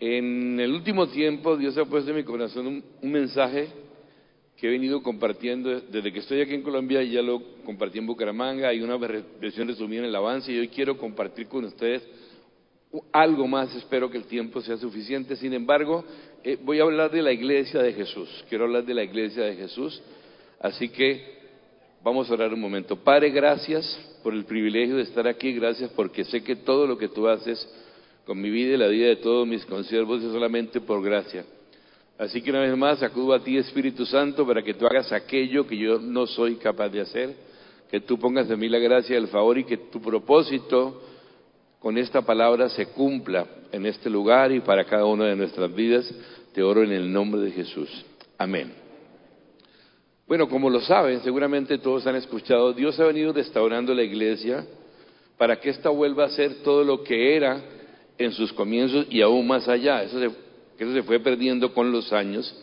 En el último tiempo Dios ha puesto en mi corazón un, mensaje que he venido compartiendo desde que estoy aquí en Colombia, ya lo compartí en Bucaramanga, hay una versión resumida en el avance y hoy quiero compartir con ustedes algo más, espero que el tiempo sea suficiente. Sin embargo, eh, voy a hablar de la iglesia de Jesús, quiero hablar de la iglesia de Jesús, así que vamos a orar un momento. Padre, gracias por el privilegio de estar aquí, gracias porque sé que todo lo que tú haces con mi vida y la vida de todos mis consiervos es solamente por gracia. Así que una vez más acudo a ti, Espíritu Santo, para que tú hagas aquello que yo no soy capaz de hacer, que tú pongas de mí la gracia el favor y que tu propósito con esta palabra se cumpla en este lugar y para cada una de nuestras vidas. Te oro en el nombre de Jesús. Amén. Bueno, como lo saben, seguramente todos han escuchado, Dios ha venido restaurando la iglesia para que ésta vuelva a ser todo lo que era en sus comienzos y aún más allá. Eso se fue perdiendo con los años.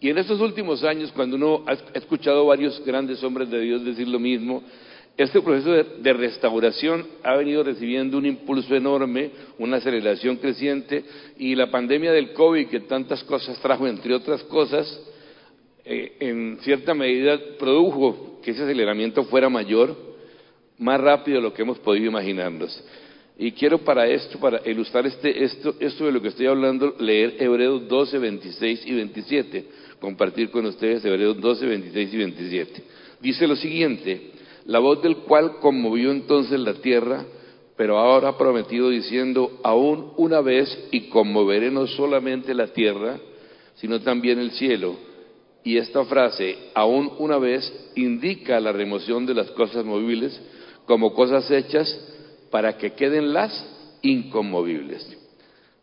Y en estos últimos años, cuando uno ha escuchado varios grandes hombres de Dios decir lo mismo, este proceso de, restauración ha venido recibiendo un impulso enorme, una aceleración creciente, y la pandemia del COVID, que tantas cosas trajo, entre otras cosas, eh, en cierta medida produjo que ese aceleramiento fuera mayor, más rápido de lo que hemos podido imaginarnos. Y quiero para esto, para ilustrar este, esto, esto de lo que estoy hablando, leer Hebreos 12, 26 y 27. Compartir con ustedes Hebreos 12, 26 y 27. Dice lo siguiente, la voz del cual conmovió entonces la tierra, pero ahora ha prometido diciendo, aún una vez y conmoveré no solamente la tierra, sino también el cielo. Y esta frase, aún una vez, indica la remoción de las cosas movibles como cosas hechas para que queden las inconmovibles.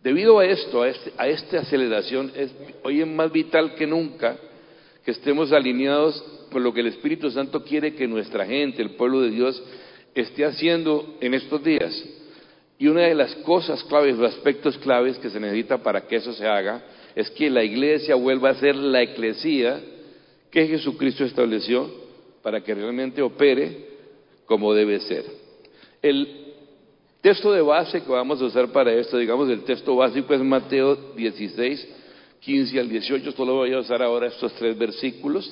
Debido a esto, a, este, a esta aceleración, es, hoy es más vital que nunca que estemos alineados con lo que el Espíritu Santo quiere que nuestra gente, el pueblo de Dios, esté haciendo en estos días. Y una de las cosas claves, los aspectos claves que se necesita para que eso se haga, es que la iglesia vuelva a ser la eclesía que Jesucristo estableció para que realmente opere como debe ser. El Texto de base que vamos a usar para esto, digamos, el texto básico es Mateo 16, 15 al 18. Solo voy a usar ahora estos tres versículos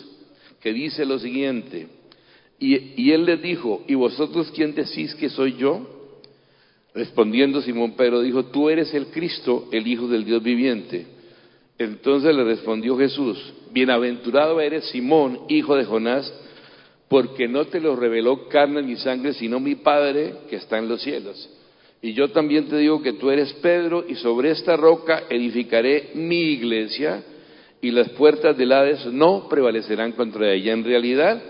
que dice lo siguiente. Y, y él les dijo, ¿y vosotros quién decís que soy yo? Respondiendo Simón Pedro dijo, tú eres el Cristo, el Hijo del Dios viviente. Entonces le respondió Jesús, bienaventurado eres Simón, hijo de Jonás, porque no te lo reveló carne ni sangre, sino mi Padre que está en los cielos. Y yo también te digo que tú eres Pedro y sobre esta roca edificaré mi iglesia y las puertas del Hades no prevalecerán contra ella. En realidad,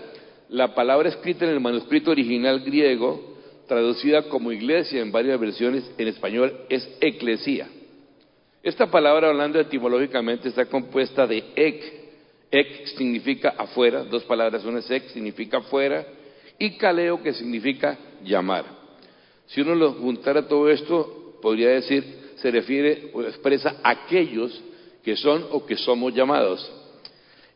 la palabra escrita en el manuscrito original griego, traducida como iglesia en varias versiones en español, es eclesía. Esta palabra, hablando etimológicamente, está compuesta de ek. Ek significa afuera, dos palabras, una es ek, significa afuera, y kaleo, que significa llamar. Si uno lo juntara todo esto, podría decir, se refiere o expresa a aquellos que son o que somos llamados.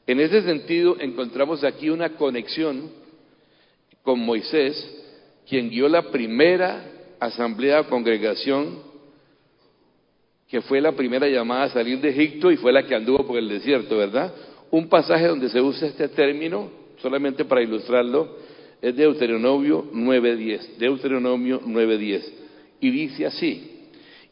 En ese sentido, encontramos aquí una conexión con Moisés, quien guió la primera asamblea congregación, que fue la primera llamada a salir de Egipto y fue la que anduvo por el desierto, ¿verdad? Un pasaje donde se usa este término, solamente para ilustrarlo, es Deuteronomio 9.10, Deuteronomio 9.10. Y dice así,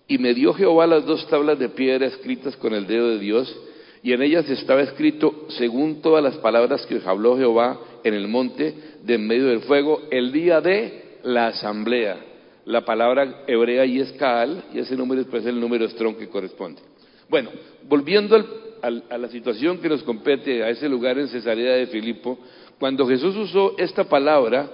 y me dio Jehová las dos tablas de piedra escritas con el dedo de Dios, y en ellas estaba escrito, según todas las palabras que habló Jehová en el monte de en medio del fuego, el día de la asamblea. La palabra hebrea y es Kaal, y ese número es el número strong que corresponde. Bueno, volviendo a la situación que nos compete a ese lugar en Cesarea de Filipo, cuando Jesús usó esta palabra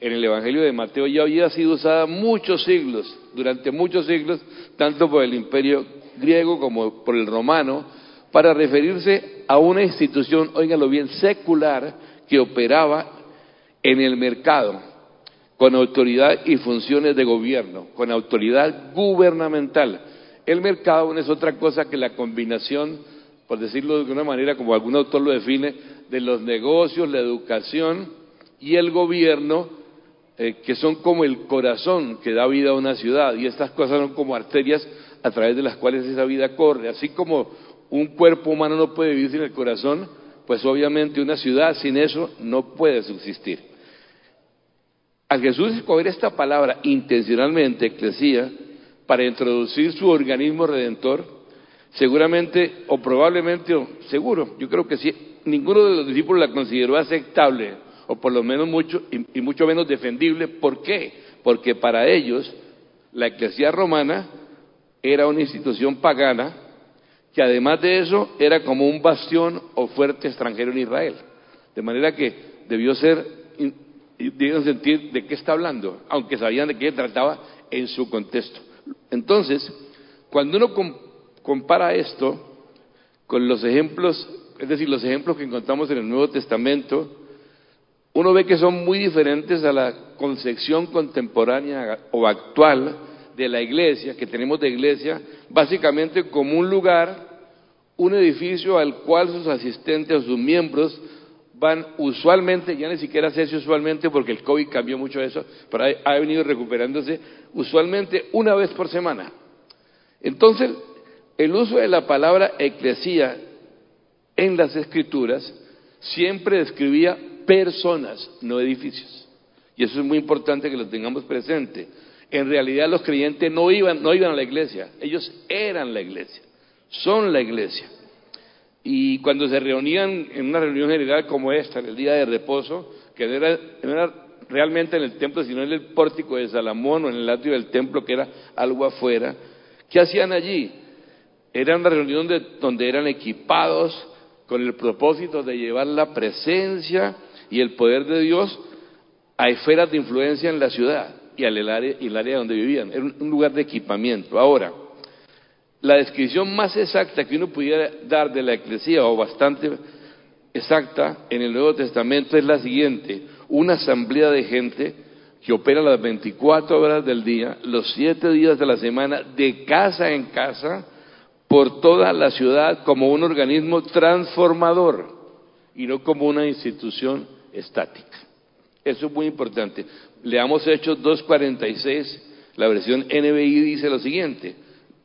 en el Evangelio de Mateo ya había sido usada muchos siglos, durante muchos siglos, tanto por el imperio griego como por el romano, para referirse a una institución, óiganlo bien, secular que operaba en el mercado con autoridad y funciones de gobierno, con autoridad gubernamental. El mercado no es otra cosa que la combinación, por decirlo de una manera como algún autor lo define, de los negocios, la educación y el gobierno, eh, que son como el corazón que da vida a una ciudad. Y estas cosas son como arterias a través de las cuales esa vida corre. Así como un cuerpo humano no puede vivir sin el corazón, pues obviamente una ciudad sin eso no puede subsistir. Al Jesús escoger esta palabra intencionalmente, eclesía, para introducir su organismo redentor, seguramente o probablemente, o seguro, yo creo que sí, ninguno de los discípulos la consideró aceptable, o por lo menos mucho, y, mucho menos defendible. ¿Por qué? Porque para ellos la eclesía romana era una institución pagana que además de eso era como un bastión o fuerte extranjero en Israel. De manera que debió ser, debieron sentir de qué está hablando, aunque sabían de qué trataba en su contexto. Entonces, cuando uno compara esto con los ejemplos, es decir, los ejemplos que encontramos en el Nuevo Testamento, uno ve que son muy diferentes a la concepción contemporánea o actual de la iglesia, que tenemos de iglesia, básicamente como un lugar, un edificio al cual sus asistentes o sus miembros van usualmente, ya ni siquiera sé si usualmente porque el COVID cambió mucho eso, pero ha, venido recuperándose, usualmente una vez por semana. Entonces, el uso de la palabra eclesía en las escrituras siempre describía personas, no edificios. Y eso es muy importante que lo tengamos presente. En realidad los creyentes no iban, no iban a la iglesia, ellos eran la iglesia, son la iglesia. Y cuando se reunían en una reunión general como esta, en el día de reposo, que no era, realmente en el templo, sino en el pórtico de Salomón o en el atrio del templo, que era algo afuera, ¿qué hacían allí? Era una reunión donde eran equipados con el propósito de llevar la presencia y el poder de Dios a esferas de influencia en la ciudad y al área, y el área donde vivían. Era un lugar de equipamiento. Ahora, la descripción más exacta que uno pudiera dar de la eclesía, o bastante exacta en el Nuevo Testamento, es la siguiente. Una asamblea de gente que opera las 24 horas del día, los 7 días de la semana, de casa en casa, por toda la ciudad como un organismo transformador y no como una institución estática. Eso es muy importante. Leamos Hechos 2.46, la versión NBI dice lo siguiente,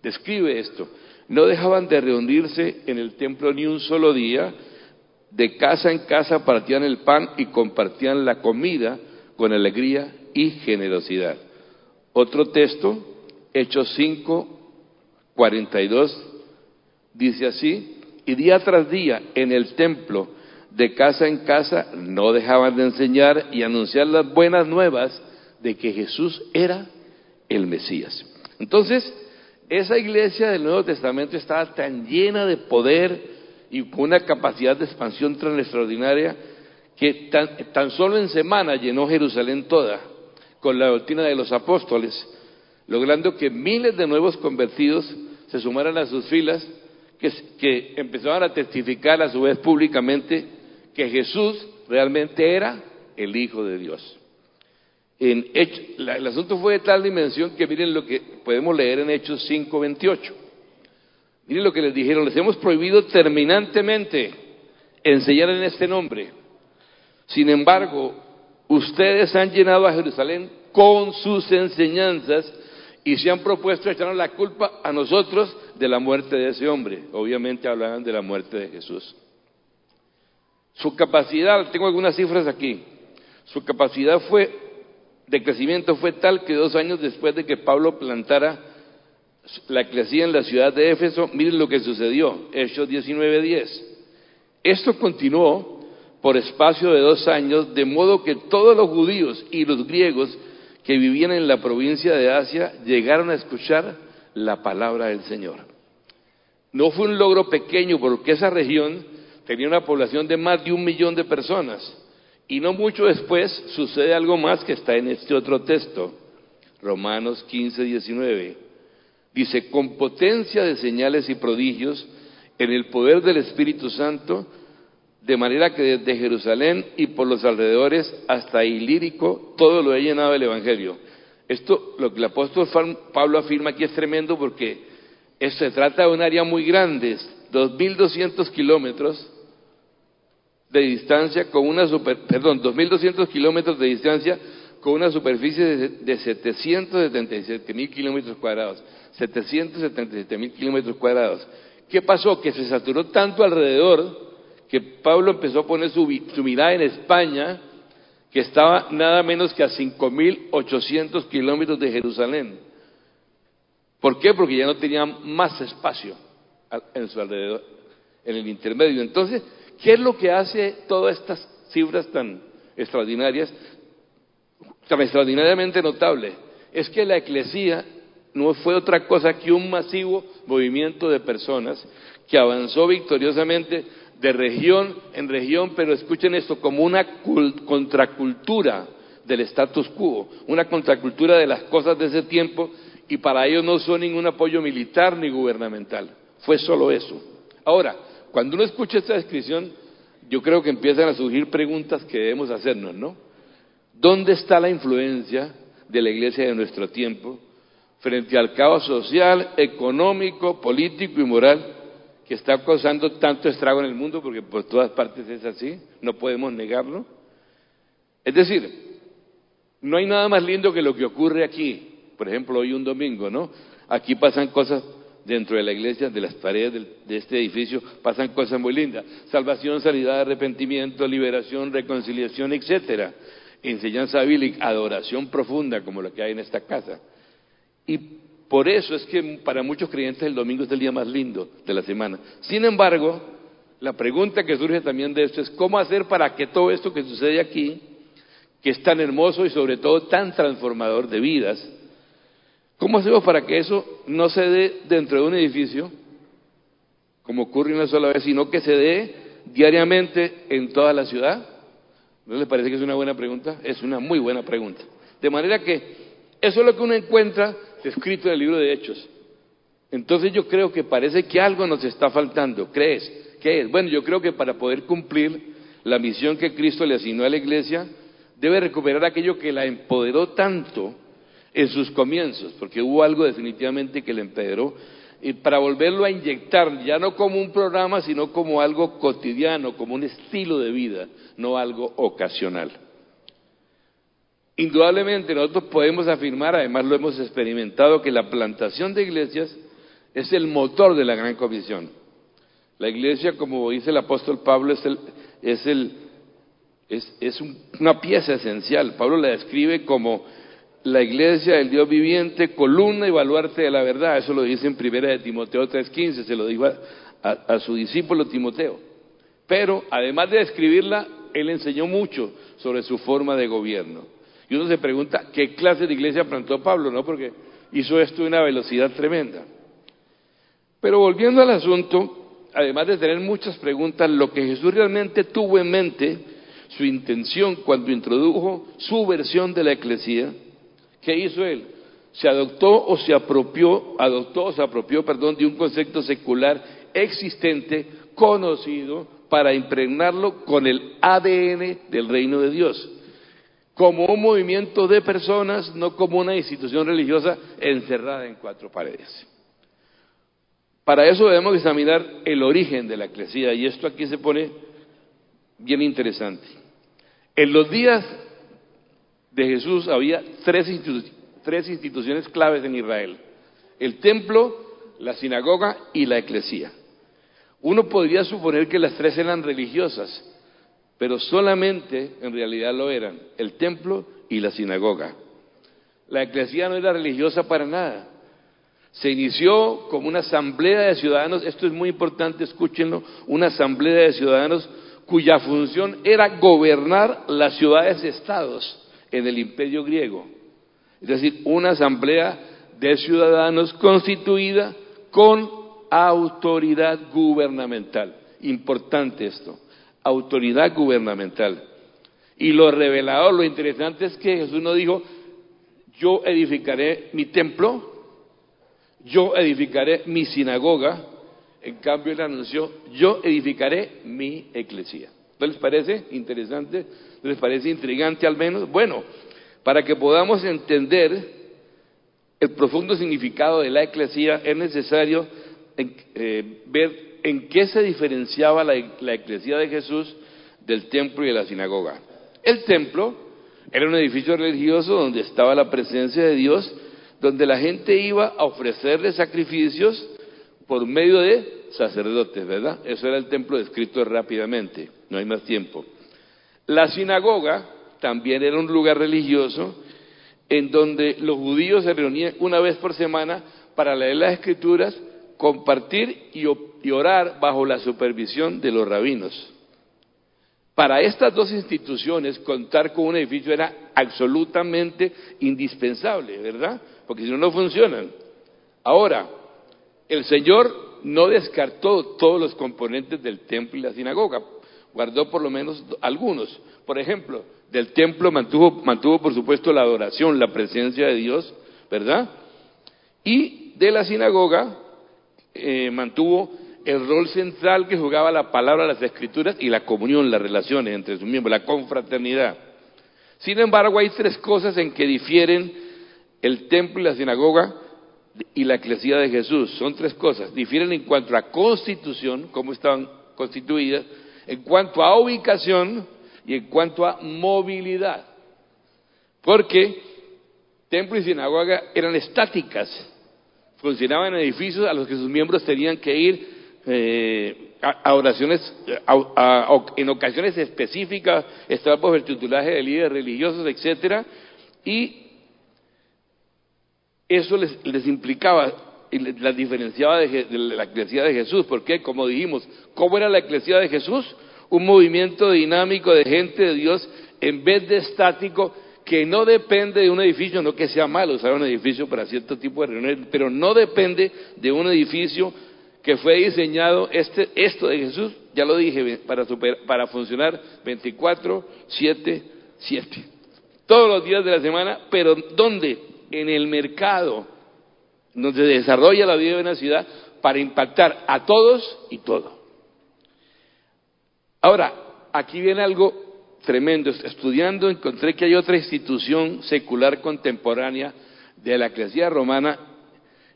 describe esto, no dejaban de reunirse en el templo ni un solo día, de casa en casa partían el pan y compartían la comida con alegría y generosidad. Otro texto, Hechos 5, 42, dice así, y día tras día en el templo, de casa en casa, no dejaban de enseñar y anunciar las buenas nuevas de que Jesús era el Mesías. Entonces, esa iglesia del Nuevo Testamento estaba tan llena de poder y con una capacidad de expansión tan extraordinaria que tan, tan solo en semana llenó Jerusalén toda con la doctrina de los apóstoles, logrando que miles de nuevos convertidos se sumaran a sus filas, que, empezaban a testificar a su vez públicamente que Jesús realmente era el Hijo de Dios. En el asunto fue de tal dimensión que miren lo que podemos leer en Hechos 5:28. Miren lo que les dijeron, les hemos prohibido terminantemente enseñar en este nombre. Sin embargo, ustedes han llenado a Jerusalén con sus enseñanzas y se han propuesto echarnos la culpa a nosotros de la muerte de ese hombre. Obviamente hablaban de la muerte de Jesús. Su capacidad, tengo algunas cifras aquí, su capacidad fue de crecimiento fue tal que dos años después de que Pablo plantara la eclesía en la ciudad de Éfeso, miren lo que sucedió, Hechos 19:10. Esto continuó por espacio de dos años, de modo que todos los judíos y los griegos que vivían en la provincia de Asia llegaron a escuchar la palabra del Señor. No fue un logro pequeño porque esa región tenía una población de más de un millón de personas. Y no mucho después sucede algo más que está en este otro texto, Romanos 15, 19. Dice, con potencia de señales y prodigios, en el poder del Espíritu Santo, de manera que desde Jerusalén y por los alrededores hasta Ilírico, todo lo ha llenado el Evangelio. Esto, lo que el apóstol Pablo afirma aquí es tremendo porque se trata de un área muy grande, 2.200 kilómetros de distancia con una super, perdón, 2.200 kilómetros de distancia con una superficie de, 777 mil kilómetros cuadrados. 777 mil kilómetros cuadrados. ¿Qué pasó? Que se saturó tanto alrededor que Pablo empezó a poner su, su mirada en España, que estaba nada menos que a 5.800 kilómetros de Jerusalén. ¿Por qué? Porque ya no tenía más espacio en su alrededor, en el intermedio. Entonces, ¿qué es lo que hace todas estas cifras tan extraordinarias? tan extraordinariamente notable es que la eclesía no fue otra cosa que un masivo movimiento de personas que avanzó victoriosamente de región en región, pero escuchen esto, como una contracultura del status quo, una contracultura de las cosas de ese tiempo, y para ellos no son ningún apoyo militar ni gubernamental, fue solo eso. Ahora, cuando uno escucha esta descripción, yo creo que empiezan a surgir preguntas que debemos hacernos, ¿no? ¿Dónde está la influencia de la iglesia de nuestro tiempo frente al caos social, económico, político y moral que está causando tanto estrago en el mundo? Porque por todas partes es así, no podemos negarlo. Es decir, no hay nada más lindo que lo que ocurre aquí. Por ejemplo, hoy un domingo, ¿no? Aquí pasan cosas dentro de la iglesia, de las paredes de este edificio, pasan cosas muy lindas. Salvación, sanidad, arrepentimiento, liberación, reconciliación, etcétera enseñanza bíblica, adoración profunda como lo que hay en esta casa. Y por eso es que para muchos creyentes el domingo es el día más lindo de la semana. Sin embargo, la pregunta que surge también de esto es cómo hacer para que todo esto que sucede aquí, que es tan hermoso y sobre todo tan transformador de vidas, ¿cómo hacemos para que eso no se dé dentro de un edificio, como ocurre una sola vez, sino que se dé diariamente en toda la ciudad? ¿No les parece que es una buena pregunta? Es una muy buena pregunta. De manera que eso es lo que uno encuentra escrito en el libro de Hechos. Entonces yo creo que parece que algo nos está faltando. ¿Crees? ¿Qué es? Bueno, yo creo que para poder cumplir la misión que Cristo le asignó a la iglesia, debe recuperar aquello que la empoderó tanto en sus comienzos, porque hubo algo definitivamente que le empoderó, y para volverlo a inyectar, ya no como un programa, sino como algo cotidiano, como un estilo de vida, no algo ocasional. Indudablemente nosotros podemos afirmar, además lo hemos experimentado, que la plantación de iglesias es el motor de la gran comisión. La iglesia, como dice el apóstol Pablo, es, el, es, el, es, es una pieza esencial. Pablo la describe como la iglesia del Dios viviente, columna y baluarte de la verdad. Eso lo dice en primera de Timoteo 3.15, se lo dijo a, su discípulo Timoteo. Pero además de describirla, él enseñó mucho sobre su forma de gobierno. Y uno se pregunta, ¿qué clase de iglesia plantó Pablo? ¿No? Porque hizo esto a una velocidad tremenda. Pero volviendo al asunto, además de tener muchas preguntas, lo que Jesús realmente tuvo en mente, su intención cuando introdujo su versión de la eclesía, ¿qué hizo él? Se adoptó o se apropió, adoptó o se apropió, perdón, de un concepto secular existente, conocido, para impregnarlo con el ADN del reino de Dios, como un movimiento de personas, no como una institución religiosa encerrada en cuatro paredes. Para eso debemos examinar el origen de la eclesía, y esto aquí se pone bien interesante. En los días de Jesús había tres, instituciones claves en Israel, el templo, la sinagoga y la eclesía. Uno podría suponer que las tres eran religiosas, pero solamente en realidad lo eran, el templo y la sinagoga. La eclesía no era religiosa para nada. Se inició como una asamblea de ciudadanos, esto es muy importante, escúchenlo, una asamblea de ciudadanos cuya función era gobernar las ciudades-estados en el imperio griego. Es decir, una asamblea de ciudadanos constituida con autoridad gubernamental. Importante esto, autoridad gubernamental. Y lo revelador, lo interesante es que Jesús no dijo, yo edificaré mi templo, yo edificaré mi sinagoga, en cambio él anunció, yo edificaré mi eclesía. ¿No les parece interesante? ¿No les parece intrigante al menos? Bueno, para que podamos entender el profundo significado de la eclesía es necesario eh, ver en qué se diferenciaba la, la de Jesús del templo y de la sinagoga. El templo Era un edificio religioso donde estaba la presencia de Dios, donde la gente iba a ofrecerle sacrificios por medio de sacerdotes, ¿verdad? Eso era el templo descrito rápidamente, no hay más tiempo. La sinagoga también era un lugar religioso en donde los judíos se reunían una vez por semana para leer las escrituras, compartir y orar bajo la supervisión de los rabinos. Para estas dos instituciones contar con un edificio era absolutamente indispensable, ¿verdad? Porque si no, no funcionan. Ahora, el Señor no descartó todos los componentes del templo y la sinagoga, guardó por lo menos algunos. Por ejemplo, del templo mantuvo, mantuvo por supuesto la adoración, la presencia de Dios, ¿verdad? Y de la sinagoga eh, mantuvo el rol central que jugaba la palabra, las escrituras y la comunión, las relaciones entre sus miembros, la confraternidad. Sin embargo, hay tres cosas en que difieren el templo y la sinagoga y la eclesía de Jesús. Son tres cosas. Difieren en cuanto a constitución, cómo estaban constituidas, en cuanto a ubicación y en cuanto a movilidad. Porque templo y sinagoga eran estáticas, funcionaban en edificios a los que sus miembros tenían que ir eh, a, oraciones, en ocasiones específicas, por el tutelaje de líderes religiosos, etcétera, y eso les, implicaba y la diferenciaba de, la eclesía de Jesús, porque como dijimos, ¿cómo era la eclesía de Jesús? Un movimiento dinámico de gente de Dios en vez de estático que no depende de un edificio, no que sea malo usar un edificio para cierto tipo de reuniones, pero no depende de un edificio que fue diseñado, este, esto de Jesús, ya lo dije, para, para funcionar 24, 7, 7. Todos los días de la semana, pero ¿dónde? En el mercado, donde se desarrolla la vida de una ciudad para impactar a todos y todo. Ahora, aquí viene algo tremendo. Estudiando encontré que hay otra institución secular contemporánea de la eclesía romana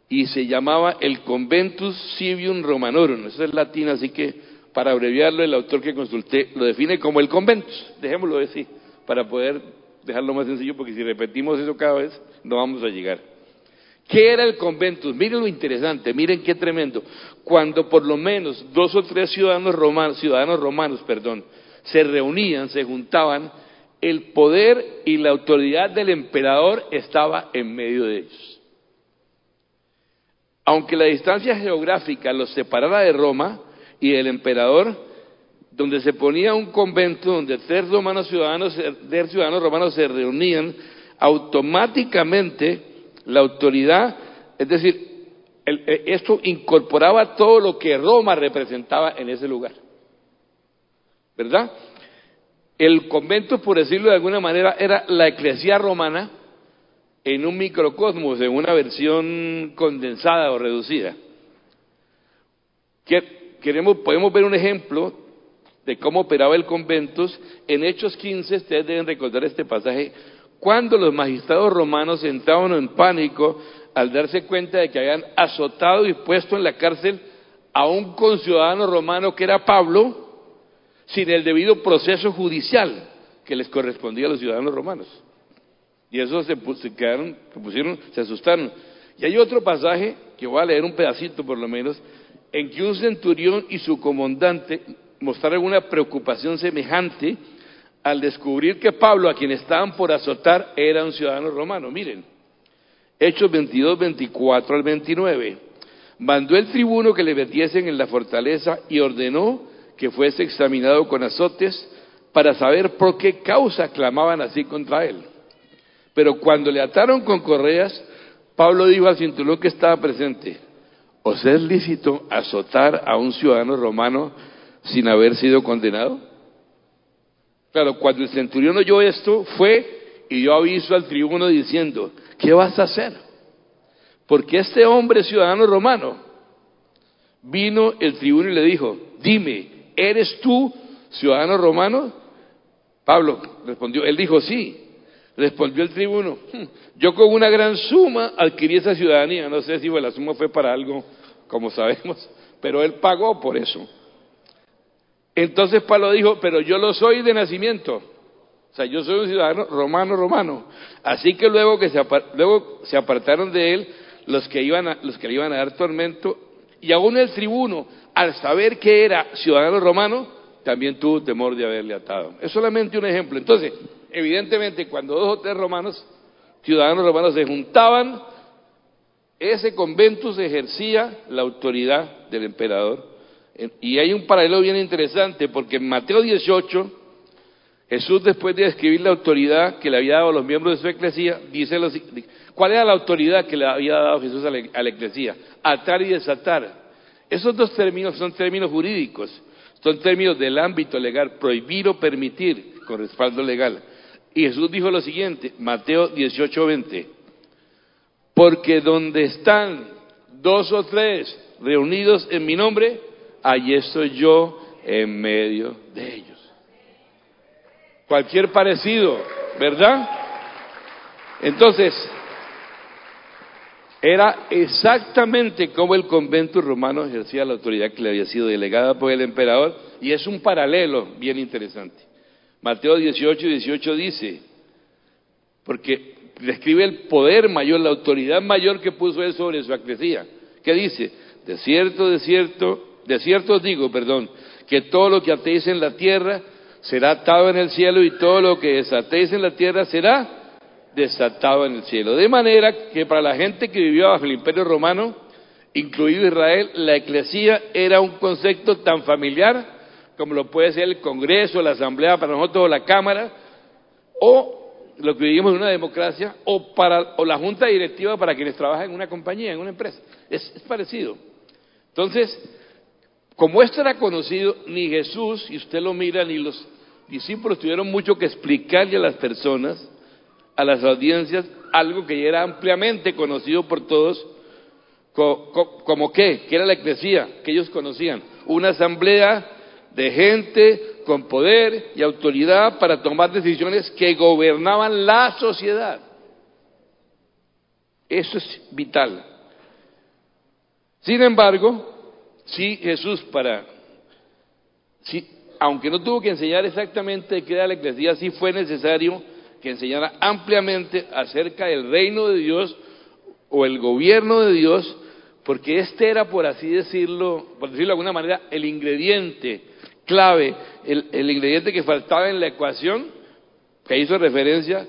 y se llamaba el Conventus Civium Romanorum. Eso es latín, así que para abreviarlo, el autor que consulté lo define como el Conventus. Dejémoslo decir, para poder dejarlo más sencillo, porque si repetimos eso cada vez, no vamos a llegar. ¿Qué era el Conventus? Miren lo interesante, miren qué tremendo. Cuando por lo menos dos o tres ciudadanos romanos, ciudadanos romanos, perdón, se reunían, se juntaban, el poder y la autoridad del emperador estaba en medio de ellos. Aunque la distancia geográfica los separara de Roma y del emperador, donde se ponía un convento donde tres romanos ciudadanos, tres ciudadanos romanos se reunían, automáticamente la autoridad, es decir, eh, esto incorporaba todo lo que Roma representaba en ese lugar. ¿Verdad? El convento, por decirlo de alguna manera, era la eclesía romana, en un microcosmos, en una versión condensada o reducida. Queremos, podemos ver un ejemplo de cómo operaba el convento. En Hechos 15, ustedes deben recordar este pasaje, cuando los magistrados romanos entraban en pánico al darse cuenta de que habían azotado y puesto en la cárcel a un conciudadano romano que era Pablo, sin el debido proceso judicial que les correspondía a los ciudadanos romanos. Y eso se, quedaron, se pusieron, se asustaron. Y hay otro pasaje, que voy a leer un pedacito por lo menos, en que un centurión y su comandante mostraron una preocupación semejante al descubrir que Pablo, a quien estaban por azotar, era un ciudadano romano. Miren, Hechos 22, 24 al 29. Mandó el tribuno que le metiesen en la fortaleza y ordenó que fuese examinado con azotes para saber por qué causa clamaban así contra él. Pero cuando le ataron con correas, Pablo dijo al cinturón que estaba presente, ¿os es lícito azotar a un ciudadano romano sin haber sido condenado? Claro, cuando el centurión oyó esto, fue y dio aviso al tribuno diciendo, ¿qué vas a hacer? Porque este hombre ciudadano romano vino el tribuno y le dijo, dime, ¿eres tú ciudadano romano? Pablo respondió, él dijo, sí. Respondió el tribuno, hmm, yo con una gran suma adquirí esa ciudadanía, no sé si la suma fue para algo, como sabemos, pero él pagó por eso. Entonces Pablo dijo, pero yo lo soy de nacimiento, O sea, yo soy un ciudadano romano, romano. Así que luego que se, luego se apartaron de él los que, iban los que le iban a dar tormento, y aún el tribuno, al saber que era ciudadano romano, también tuvo temor de haberle atado. Es solamente un ejemplo. Entonces, evidentemente, cuando dos o tres romanos, ciudadanos romanos, se juntaban, ese conventus ejercía la autoridad del emperador. Y hay un paralelo bien interesante, porque en Mateo 18, Jesús, después de describir la autoridad que le había dado a los miembros de su eclesía, dice lo ¿Cuál era la autoridad que le había dado Jesús a la, a la? Atar y desatar. Esos dos términos son términos jurídicos, son términos del ámbito legal, prohibir o permitir con respaldo legal. Y Jesús dijo lo siguiente, Mateo 18, 20, porque donde están dos o tres reunidos en mi nombre, allí estoy yo en medio de ellos. Cualquier parecido, ¿verdad? Entonces, era exactamente como el convento romano ejercía la autoridad que le había sido delegada por el emperador y es un paralelo bien interesante. Mateo 18 y 18 dice, porque describe el poder mayor, la autoridad mayor que puso él sobre su eclesía. ¿Qué dice? De cierto, de cierto, de cierto os digo, perdón, que todo lo que atéis en la tierra será atado en el cielo y todo lo que desatéis en la tierra será desatado en el cielo. De manera que para la gente que vivió bajo el imperio romano, incluido Israel, la eclesía era un concepto tan familiar como lo puede ser el Congreso, la Asamblea para nosotros, o la Cámara, o lo que vivimos en una democracia, o, para, o la Junta Directiva para quienes trabajan en una compañía, en una empresa. Es, es parecido. Entonces, como esto era conocido, ni Jesús, y usted lo mira, ni los discípulos tuvieron mucho que explicarle a las personas, a las audiencias algo que ya era ampliamente conocido por todos, como qué, que era la eclesía, que ellos conocían, una asamblea de gente con poder y autoridad para tomar decisiones que gobernaban la sociedad. Eso es vital. Sin embargo, sí Jesús para, sí, aunque no tuvo que enseñar exactamente qué era la eclesía, sí fue necesario que enseñara ampliamente acerca del reino de Dios o el gobierno de Dios, porque este era, por así decirlo, por decirlo de alguna manera, el ingrediente clave, el, ingrediente que faltaba en la ecuación que hizo referencia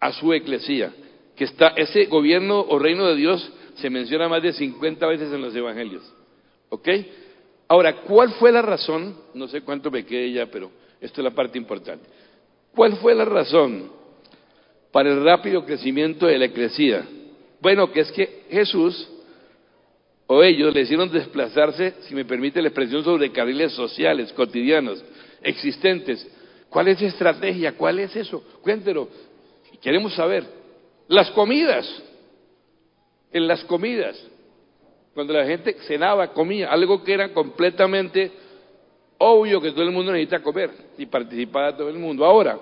a su eclesía, que está, ese gobierno o reino de Dios se menciona más de 50 veces en los evangelios. ¿Ok? Ahora, ¿cuál fue la razón? No sé cuánto me quede ya, pero esto es la parte importante. ¿Cuál fue la razón para el rápido crecimiento de la eclesía? Bueno, que es que Jesús o ellos le hicieron desplazarse, si me permite la expresión, sobre carriles sociales, cotidianos, existentes. ¿Cuál es la estrategia? ¿Cuál es eso? Cuéntelo. Queremos saber. Las comidas. En las comidas. Cuando la gente cenaba, comía, algo que era completamente Obvio que todo el mundo necesita comer y participar todo el mundo. Ahora,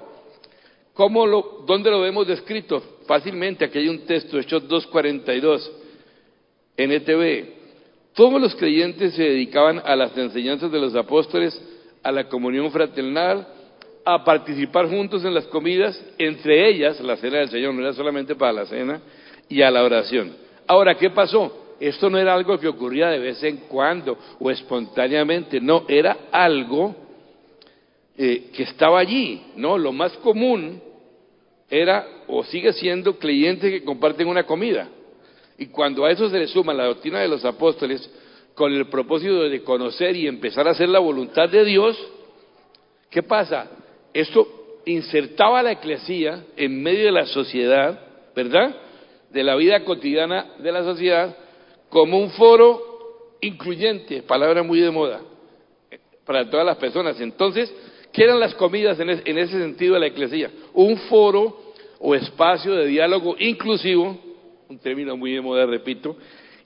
¿cómo lo, ¿dónde lo vemos descrito? Fácilmente, aquí hay un texto, Hechos 2.42, en ETV. Todos los creyentes se dedicaban a las enseñanzas de los apóstoles, a la comunión fraternal, a participar juntos en las comidas, entre ellas la cena del Señor, no era solamente para la cena, y a la oración. Ahora, ¿qué pasó? Esto no era algo que ocurría de vez en cuando o espontáneamente, no, era algo eh, que estaba allí, ¿no? Lo más común era o sigue siendo creyentes que comparten una comida. Y cuando a eso se le suma la doctrina de los apóstoles, con el propósito de conocer y empezar a hacer la voluntad de Dios, ¿qué pasa? Esto insertaba la eclesía en medio de la sociedad, ¿verdad? De la vida cotidiana de la sociedad, como un foro incluyente, palabra muy de moda, para todas las personas. Entonces, ¿qué eran las comidas en, ese sentido de la iglesia? Un foro o espacio de diálogo inclusivo, un término muy de moda, repito,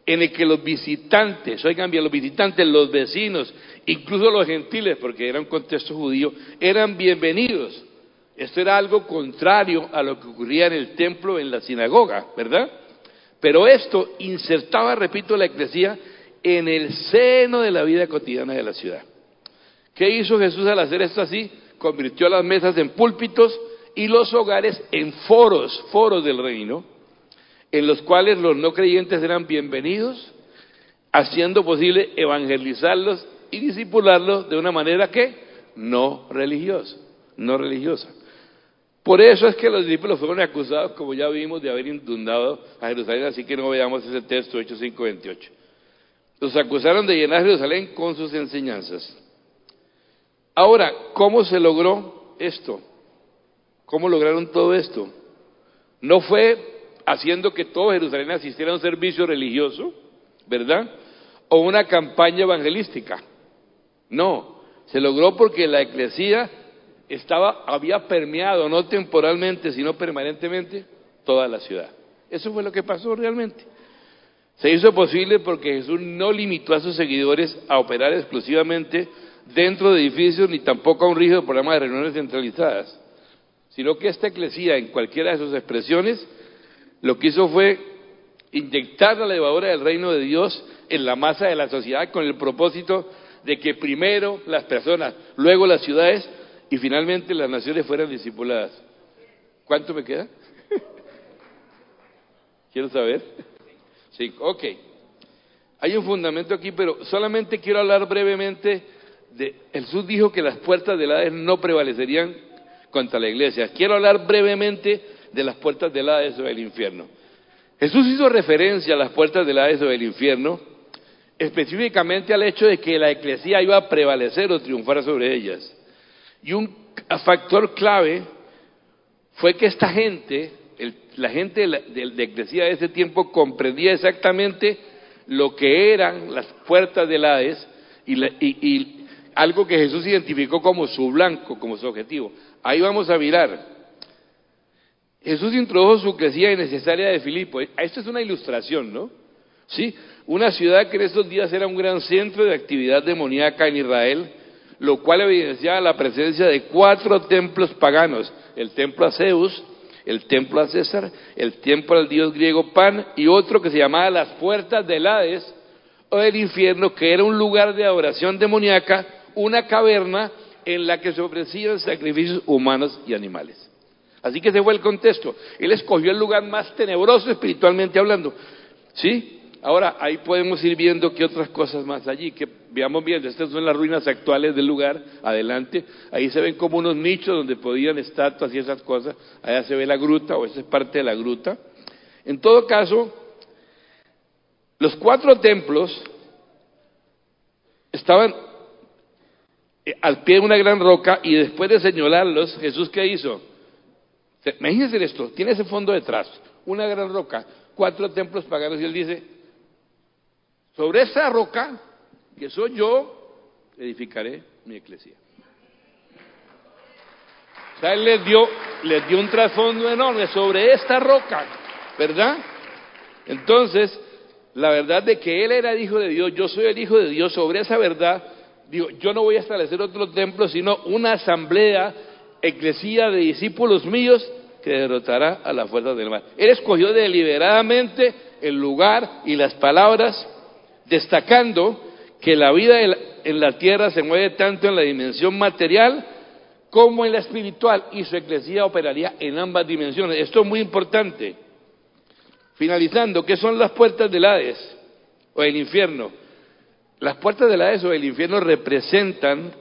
en el que los visitantes, oigan bien, los visitantes, los vecinos, incluso los gentiles, porque era un contexto judío, eran bienvenidos. Esto era algo contrario a lo que ocurría en el templo, en la sinagoga, ¿verdad? Pero esto insertaba, repito, la eclesía en el seno de la vida cotidiana de la ciudad. ¿Qué hizo Jesús al hacer esto así? convirtió las mesas en púlpitos y los hogares en foros, foros del reino, en los cuales los no creyentes eran bienvenidos, haciendo posible evangelizarlos y disipularlos de una manera que no religiosa, no religiosa. Por eso es que los discípulos fueron acusados, como ya vimos, de haber inundado a Jerusalén, así que no veamos ese texto, Hechos 5:28. Los acusaron de llenar Jerusalén con sus enseñanzas. Ahora, ¿cómo se logró esto? ¿Cómo lograron todo esto? No fue haciendo que todo Jerusalén asistiera a un servicio religioso, ¿verdad? O una campaña evangelística. No, se logró porque la iglesia estaba, había permeado, no temporalmente, sino permanentemente, toda la ciudad. Eso fue lo que pasó realmente. Se hizo posible porque Jesús no limitó a sus seguidores a operar exclusivamente dentro de edificios ni tampoco a un rígido programa de reuniones centralizadas, sino que esta eclesía, en cualquiera de sus expresiones, lo que hizo fue inyectar la levadura del reino de Dios en la masa de la sociedad con el propósito de que primero las personas, luego las ciudades y finalmente las naciones fueran discipuladas. ¿Cuánto me queda? ¿Quiero saber? Sí, ok. Hay un fundamento aquí, pero solamente quiero hablar brevemente de... Jesús dijo que las puertas del Hades no prevalecerían contra la iglesia. Quiero hablar brevemente de las puertas del Hades o del infierno. Jesús hizo referencia a las puertas del Hades o del infierno, específicamente al hecho de que la iglesia iba a prevalecer o triunfar sobre ellas. Y un factor clave fue que esta gente, la gente de la, iglesia de ese tiempo comprendía exactamente lo que eran las puertas del Hades y, y, algo que Jesús identificó como su blanco, como su objetivo. Ahí vamos a mirar. Jesús introdujo su crecida innecesaria de Filipo. Esto es una ilustración, ¿no? Sí, una ciudad que en estos días era un gran centro de actividad demoníaca en Israel, lo cual evidenciaba la presencia de cuatro templos paganos, el templo a Zeus, el templo a César, el templo al dios griego Pan y otro que se llamaba las puertas del Hades o del infierno, que era un lugar de adoración demoníaca, una caverna en la que se ofrecían sacrificios humanos y animales. Así que ese fue el contexto. Él escogió el lugar más tenebroso espiritualmente hablando. ¿Sí? Ahora, ahí podemos ir viendo qué otras cosas más allí, que veamos bien, estas son las ruinas actuales del lugar, adelante, ahí se ven como unos nichos donde podían estatuas y esas cosas, allá se ve la gruta o esa es parte de la gruta. En todo caso, los cuatro templos estaban eh, al pie de una gran roca y después de señalarlos, Jesús qué hizo? Imagínense esto, tiene ese fondo detrás, una gran roca, cuatro templos paganos y él dice, sobre esa roca, que soy yo, edificaré mi iglesia. O sea, él les dio, dio un trasfondo enorme sobre esta roca, ¿verdad? Entonces, la verdad de que él era el hijo de Dios, yo soy el hijo de Dios, sobre esa verdad, digo, yo no voy a establecer otro templo, sino una asamblea, eclesía de discípulos míos que derrotará a la fuerza del mal. Él escogió deliberadamente el lugar y las palabras destacando que la vida en la tierra se mueve tanto en la dimensión material como en la espiritual y su eclesía operaría en ambas dimensiones. Esto es muy importante. Finalizando, ¿qué son las puertas del Hades o el infierno? Las puertas del Hades o del infierno representan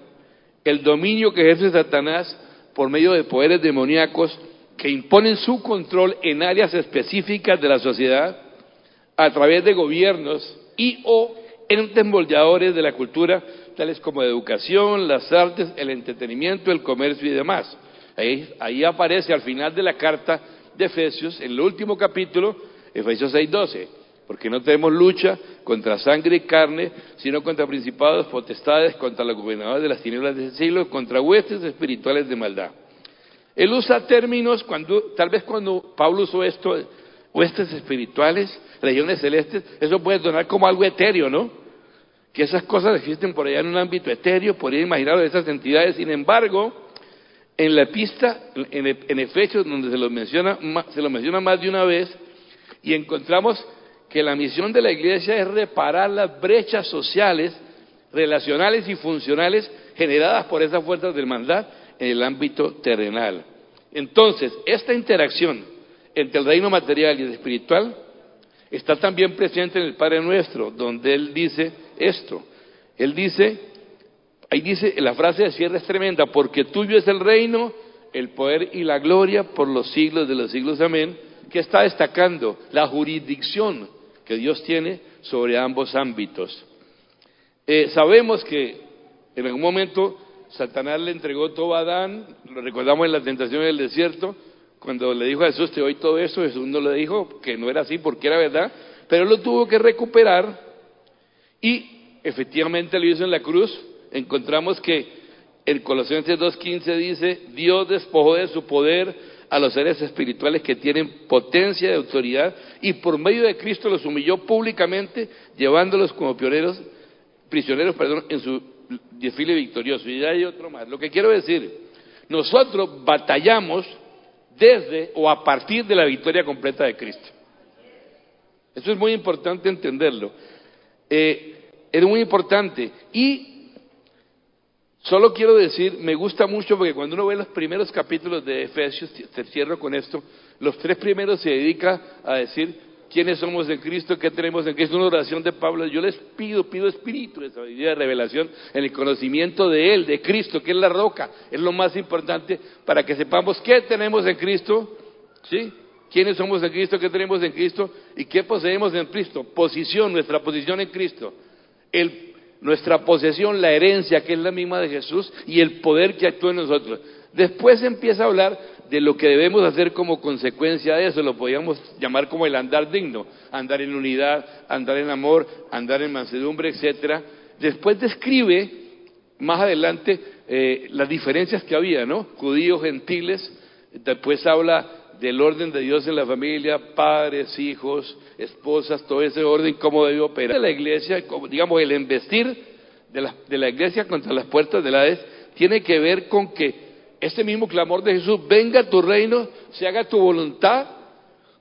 el dominio que ejerce Satanás por medio de poderes demoníacos que imponen su control en áreas específicas de la sociedad a través de gobiernos y o entes moldeadores de la cultura, tales como educación, las artes, el entretenimiento, el comercio y demás. Ahí, ahí aparece al final de la carta de Efesios, en el último capítulo, Efesios 6:12, porque no tenemos lucha contra sangre y carne, sino contra principados, potestades, contra los gobernadores de las tinieblas de ese siglo, contra huestes espirituales de maldad. Él usa términos cuando, tal vez cuando Pablo usó esto, huestes espirituales, regiones celestes, eso puede sonar como algo etéreo, ¿no? Que esas cosas existen por allá en un ámbito etéreo, podría imaginar esas entidades, sin embargo, en la pista, en, Efesios, donde se lo, menciona, se lo menciona más de una vez, y encontramos que la misión de la iglesia es reparar las brechas sociales, relacionales y funcionales generadas por esas fuerzas de maldad en el ámbito terrenal. Entonces, esta interacción entre el reino material y el espiritual está también presente en el Padre Nuestro, donde Él dice esto. Él dice, ahí dice, la frase de cierre es tremenda, porque tuyo es el reino, el poder y la gloria por los siglos de los siglos. Amén. Que está destacando la jurisdicción que Dios tiene sobre ambos ámbitos. Eh, sabemos que en algún momento Satanás le entregó todo a Adán, lo recordamos en la tentación del desierto, cuando le dijo a Jesús, te doy todo eso, Jesús no le dijo que no era así porque era verdad, pero lo tuvo que recuperar y efectivamente lo hizo en la cruz. Encontramos que en Colosenses 2.15 dice, Dios despojó de su poder a los seres espirituales que tienen potencia de autoridad y por medio de Cristo los humilló públicamente, llevándolos como pioneros, prisioneros perdón, en su desfile victorioso. Y ya hay otro más. Lo que quiero decir, nosotros batallamos desde o a partir de la victoria completa de Cristo. Eso es muy importante entenderlo. Eh, es muy importante. Y solo quiero decir, me gusta mucho porque cuando uno ve los primeros capítulos de Efesios, te cierro con esto, los tres primeros se dedica a decir quiénes somos en Cristo, qué tenemos en Cristo. Una oración de Pablo. Yo les pido, pido espíritu de sabiduría de revelación en el conocimiento de Él, de Cristo, que es la roca. Es lo más importante para que sepamos qué tenemos en Cristo, ¿sí? ¿Quiénes somos en Cristo? ¿Qué tenemos en Cristo? ¿Y qué poseemos en Cristo? Posición, nuestra posición en Cristo. nuestra posesión, la herencia, que es la misma de Jesús, y el poder que actúa en nosotros. Después empieza a hablar de lo que debemos hacer como consecuencia de eso, lo podríamos llamar como el andar digno, andar en unidad, andar en amor, andar en mansedumbre, etcétera. Después describe más adelante eh, las diferencias que había, ¿no? Judíos, gentiles, después habla del orden de Dios en la familia, padres, hijos, esposas, todo ese orden, cómo debe operar la iglesia, digamos, el embestir de la, de la iglesia contra las puertas de la Hades, tiene que ver con que este mismo clamor de Jesús, venga tu reino, se haga tu voluntad,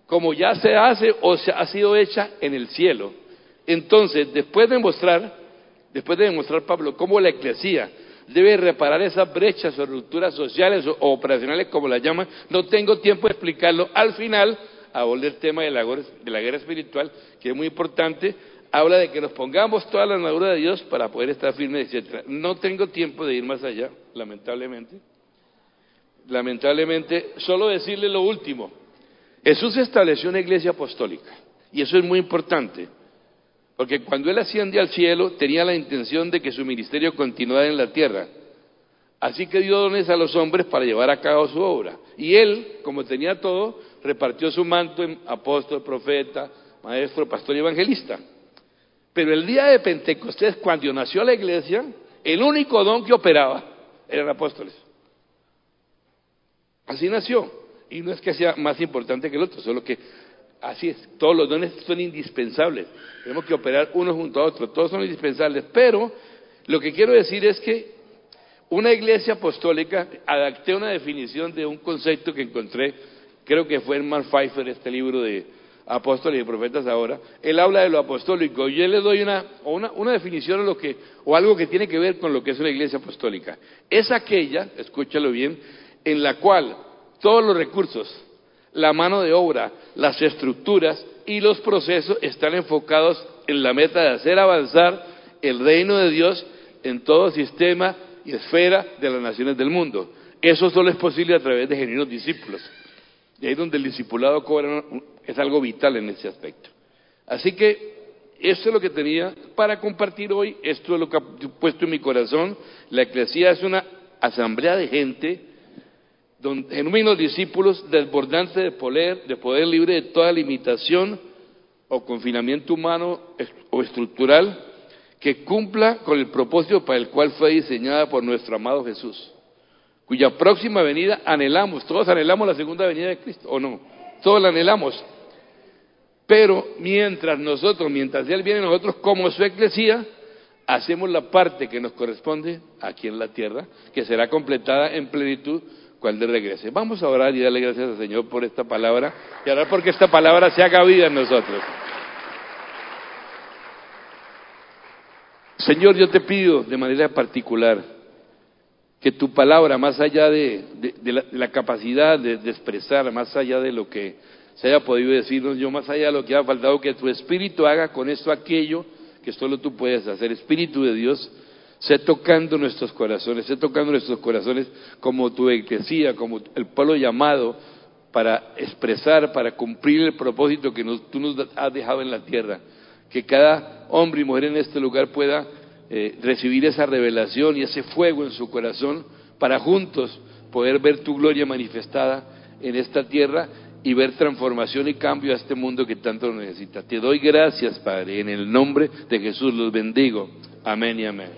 como ya se hace o se ha sido hecha en el cielo. Entonces, después de mostrar, después de demostrar Pablo cómo la eclesía debe reparar esas brechas o rupturas sociales o, operacionales, como la llaman, no tengo tiempo de explicarlo. Al final, habla el tema de la, de la guerra espiritual, que es muy importante, habla de que nos pongamos toda la armadura de Dios para poder estar firmes, etc. No tengo tiempo de ir más allá, lamentablemente lamentablemente, solo decirle lo último. Jesús estableció una iglesia apostólica y eso es muy importante, porque cuando él asciende al cielo tenía la intención de que su ministerio continuara en la tierra. Así que dio dones a los hombres para llevar a cabo su obra. Y él, como tenía todo, repartió su manto en apóstol, profeta, maestro, pastor y evangelista. Pero el día de Pentecostés, cuando nació la iglesia, el único don que operaba eran apóstoles. Así nació. Y no es que sea más importante que el otro, solo que así es. Todos los dones son indispensables. Tenemos que operar uno junto a otro. Todos son indispensables. Pero lo que quiero decir es que una iglesia apostólica, adapté una definición de un concepto que encontré, creo que fue en Mark Pfeiffer, este libro de apóstoles y profetas ahora, él habla de lo apostólico. Yo le doy una, una, una definición lo que, o algo que tiene que ver con lo que es una iglesia apostólica. Es aquella, escúchalo bien, en la cual todos los recursos, la mano de obra, las estructuras y los procesos están enfocados en la meta de hacer avanzar el reino de Dios en todo sistema y esfera de las naciones del mundo. Eso solo es posible a través de genuinos discípulos. Y ahí donde el discipulado cobra, es algo vital en ese aspecto. Así que eso es lo que tenía para compartir hoy. Esto es lo que he puesto en mi corazón. La eclesía es una asamblea de gente genuinos discípulos desbordantes de poder, de poder libre de toda limitación o confinamiento humano o estructural que cumpla con el propósito para el cual fue diseñada por nuestro amado Jesús, cuya próxima venida anhelamos, todos anhelamos la segunda venida de Cristo, ¿o no? Todos la anhelamos. Pero mientras nosotros, mientras Él viene nosotros como su iglesia, hacemos la parte que nos corresponde aquí en la tierra, que será completada en plenitud cuando regrese. Vamos a orar y darle gracias al Señor por esta palabra y orar porque esta palabra se haga vida en nosotros. Señor, yo te pido de manera particular que tu palabra, más allá de, la, capacidad de, expresar, más allá de lo que se haya podido decirnos yo, más allá de lo que ha faltado, que tu Espíritu haga con esto aquello que solo tú puedes hacer. Espíritu de Dios, sé tocando nuestros corazones, sé tocando nuestros corazones como tu iglesia, como el pueblo llamado para expresar, para cumplir el propósito que tú nos has dejado en la tierra. Que cada hombre y mujer en este lugar pueda eh, recibir esa revelación y ese fuego en su corazón para juntos poder ver tu gloria manifestada en esta tierra y ver transformación y cambio a este mundo que tanto necesita. Te doy gracias, Padre, en el nombre de Jesús los bendigo. Amén y amén.